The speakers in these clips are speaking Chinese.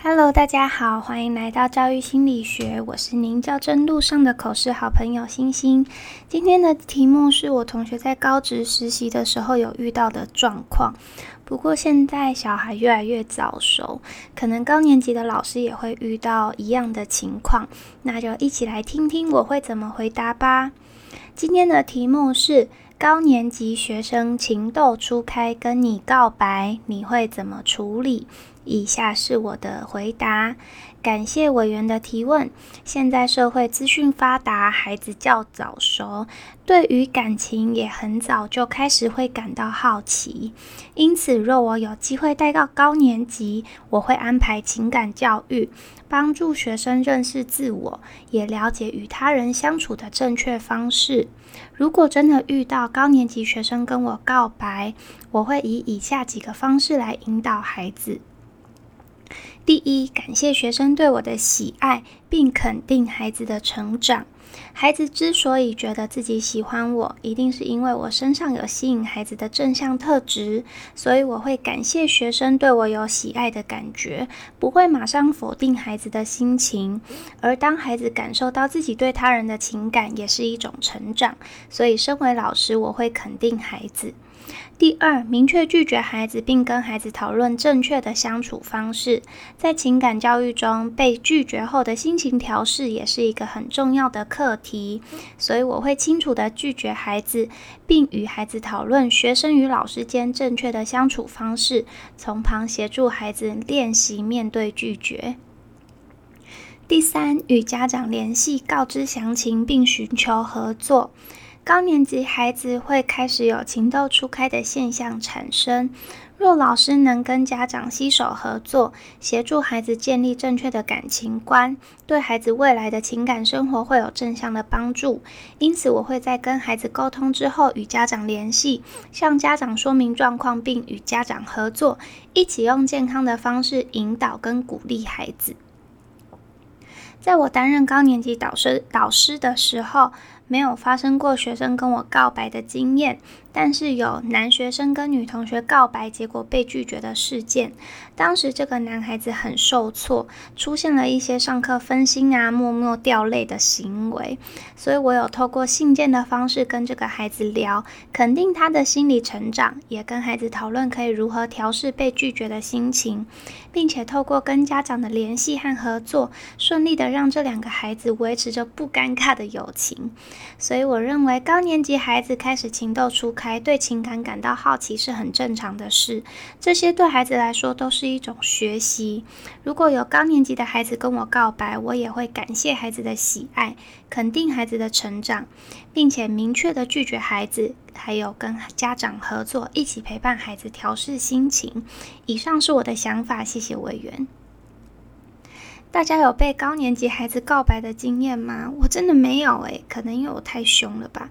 Hello，大家好，欢迎来到教育心理学，我是您教真路上的口试好朋友星星。今天的题目是我同学在高职实习的时候有遇到的状况，不过现在小孩越来越早熟，可能高年级的老师也会遇到一样的情况，那就一起来听听我会怎么回答吧。今天的题目是高年级学生情窦初开跟你告白，你会怎么处理？以下是我的回答。感谢委员的提问。现在社会资讯发达，孩子较早熟，对于感情也很早就开始会感到好奇。因此，若我有机会带到高年级，我会安排情感教育，帮助学生认识自我，也了解与他人相处的正确方式。如果真的遇到高年级学生跟我告白，我会以以下几个方式来引导孩子。第一，感谢学生对我的喜爱，并肯定孩子的成长。孩子之所以觉得自己喜欢我，一定是因为我身上有吸引孩子的正向特质。所以我会感谢学生对我有喜爱的感觉，不会马上否定孩子的心情。而当孩子感受到自己对他人的情感，也是一种成长。所以，身为老师，我会肯定孩子。第二，明确拒绝孩子，并跟孩子讨论正确的相处方式。在情感教育中，被拒绝后的心情调试也是一个很重要的课题。所以，我会清楚的拒绝孩子，并与孩子讨论学生与老师间正确的相处方式，从旁协助孩子练习面对拒绝。第三，与家长联系，告知详情，并寻求合作。高年级孩子会开始有情窦初开的现象产生。若老师能跟家长携手合作，协助孩子建立正确的感情观，对孩子未来的情感生活会有正向的帮助。因此，我会在跟孩子沟通之后，与家长联系，向家长说明状况，并与家长合作，一起用健康的方式引导跟鼓励孩子。在我担任高年级导师导师的时候。没有发生过学生跟我告白的经验，但是有男学生跟女同学告白，结果被拒绝的事件。当时这个男孩子很受挫，出现了一些上课分心啊、默默掉泪的行为。所以我有透过信件的方式跟这个孩子聊，肯定他的心理成长，也跟孩子讨论可以如何调试被拒绝的心情，并且透过跟家长的联系和合作，顺利的让这两个孩子维持着不尴尬的友情。所以我认为高年级孩子开始情窦初开，对情感感到好奇是很正常的事。这些对孩子来说都是一种学习。如果有高年级的孩子跟我告白，我也会感谢孩子的喜爱，肯定孩子的成长，并且明确的拒绝孩子，还有跟家长合作，一起陪伴孩子调试心情。以上是我的想法，谢谢委员。大家有被高年级孩子告白的经验吗？我真的没有诶，可能因为我太凶了吧。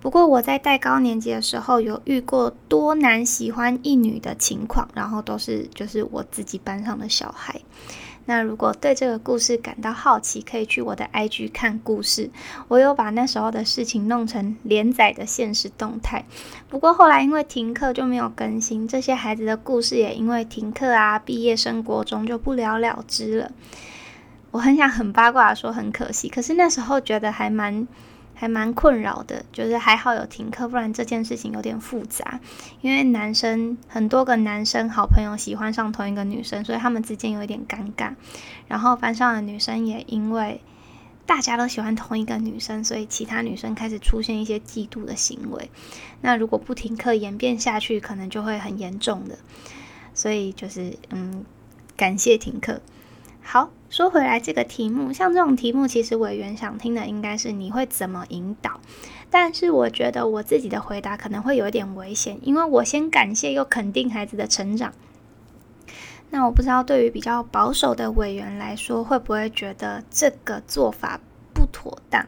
不过我在带高年级的时候，有遇过多男喜欢一女的情况，然后都是就是我自己班上的小孩。那如果对这个故事感到好奇，可以去我的 IG 看故事。我有把那时候的事情弄成连载的现实动态。不过后来因为停课就没有更新，这些孩子的故事也因为停课啊，毕业生活中就不了了之了。我很想很八卦说很可惜，可是那时候觉得还蛮。还蛮困扰的，就是还好有停课，不然这件事情有点复杂。因为男生很多个男生好朋友喜欢上同一个女生，所以他们之间有一点尴尬。然后班上的女生也因为大家都喜欢同一个女生，所以其他女生开始出现一些嫉妒的行为。那如果不停课演变下去，可能就会很严重的。所以就是嗯，感谢停课。好，说回来，这个题目像这种题目，其实委员想听的应该是你会怎么引导。但是我觉得我自己的回答可能会有一点危险，因为我先感谢又肯定孩子的成长。那我不知道对于比较保守的委员来说，会不会觉得这个做法不妥当？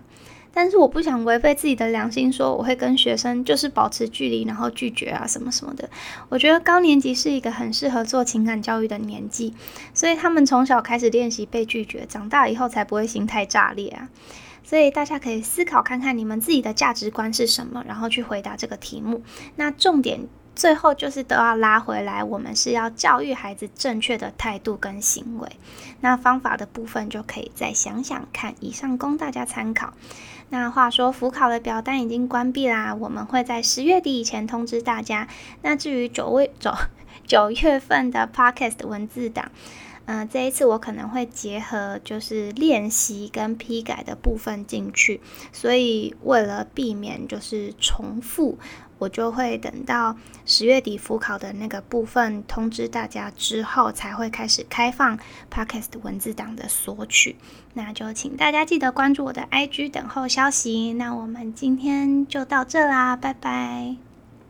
但是我不想违背自己的良心，说我会跟学生就是保持距离，然后拒绝啊什么什么的。我觉得高年级是一个很适合做情感教育的年纪，所以他们从小开始练习被拒绝，长大以后才不会心态炸裂啊。所以大家可以思考看看你们自己的价值观是什么，然后去回答这个题目。那重点最后就是都要拉回来，我们是要教育孩子正确的态度跟行为。那方法的部分就可以再想想看，以上供大家参考。那话说，辅考的表单已经关闭啦，我们会在十月底以前通知大家。那至于九位九九月份的 Podcast 文字档。嗯，这一次我可能会结合就是练习跟批改的部分进去，所以为了避免就是重复，我就会等到十月底复考的那个部分通知大家之后，才会开始开放 Podcast 文字档的索取。那就请大家记得关注我的 IG 等候消息。那我们今天就到这啦，拜拜。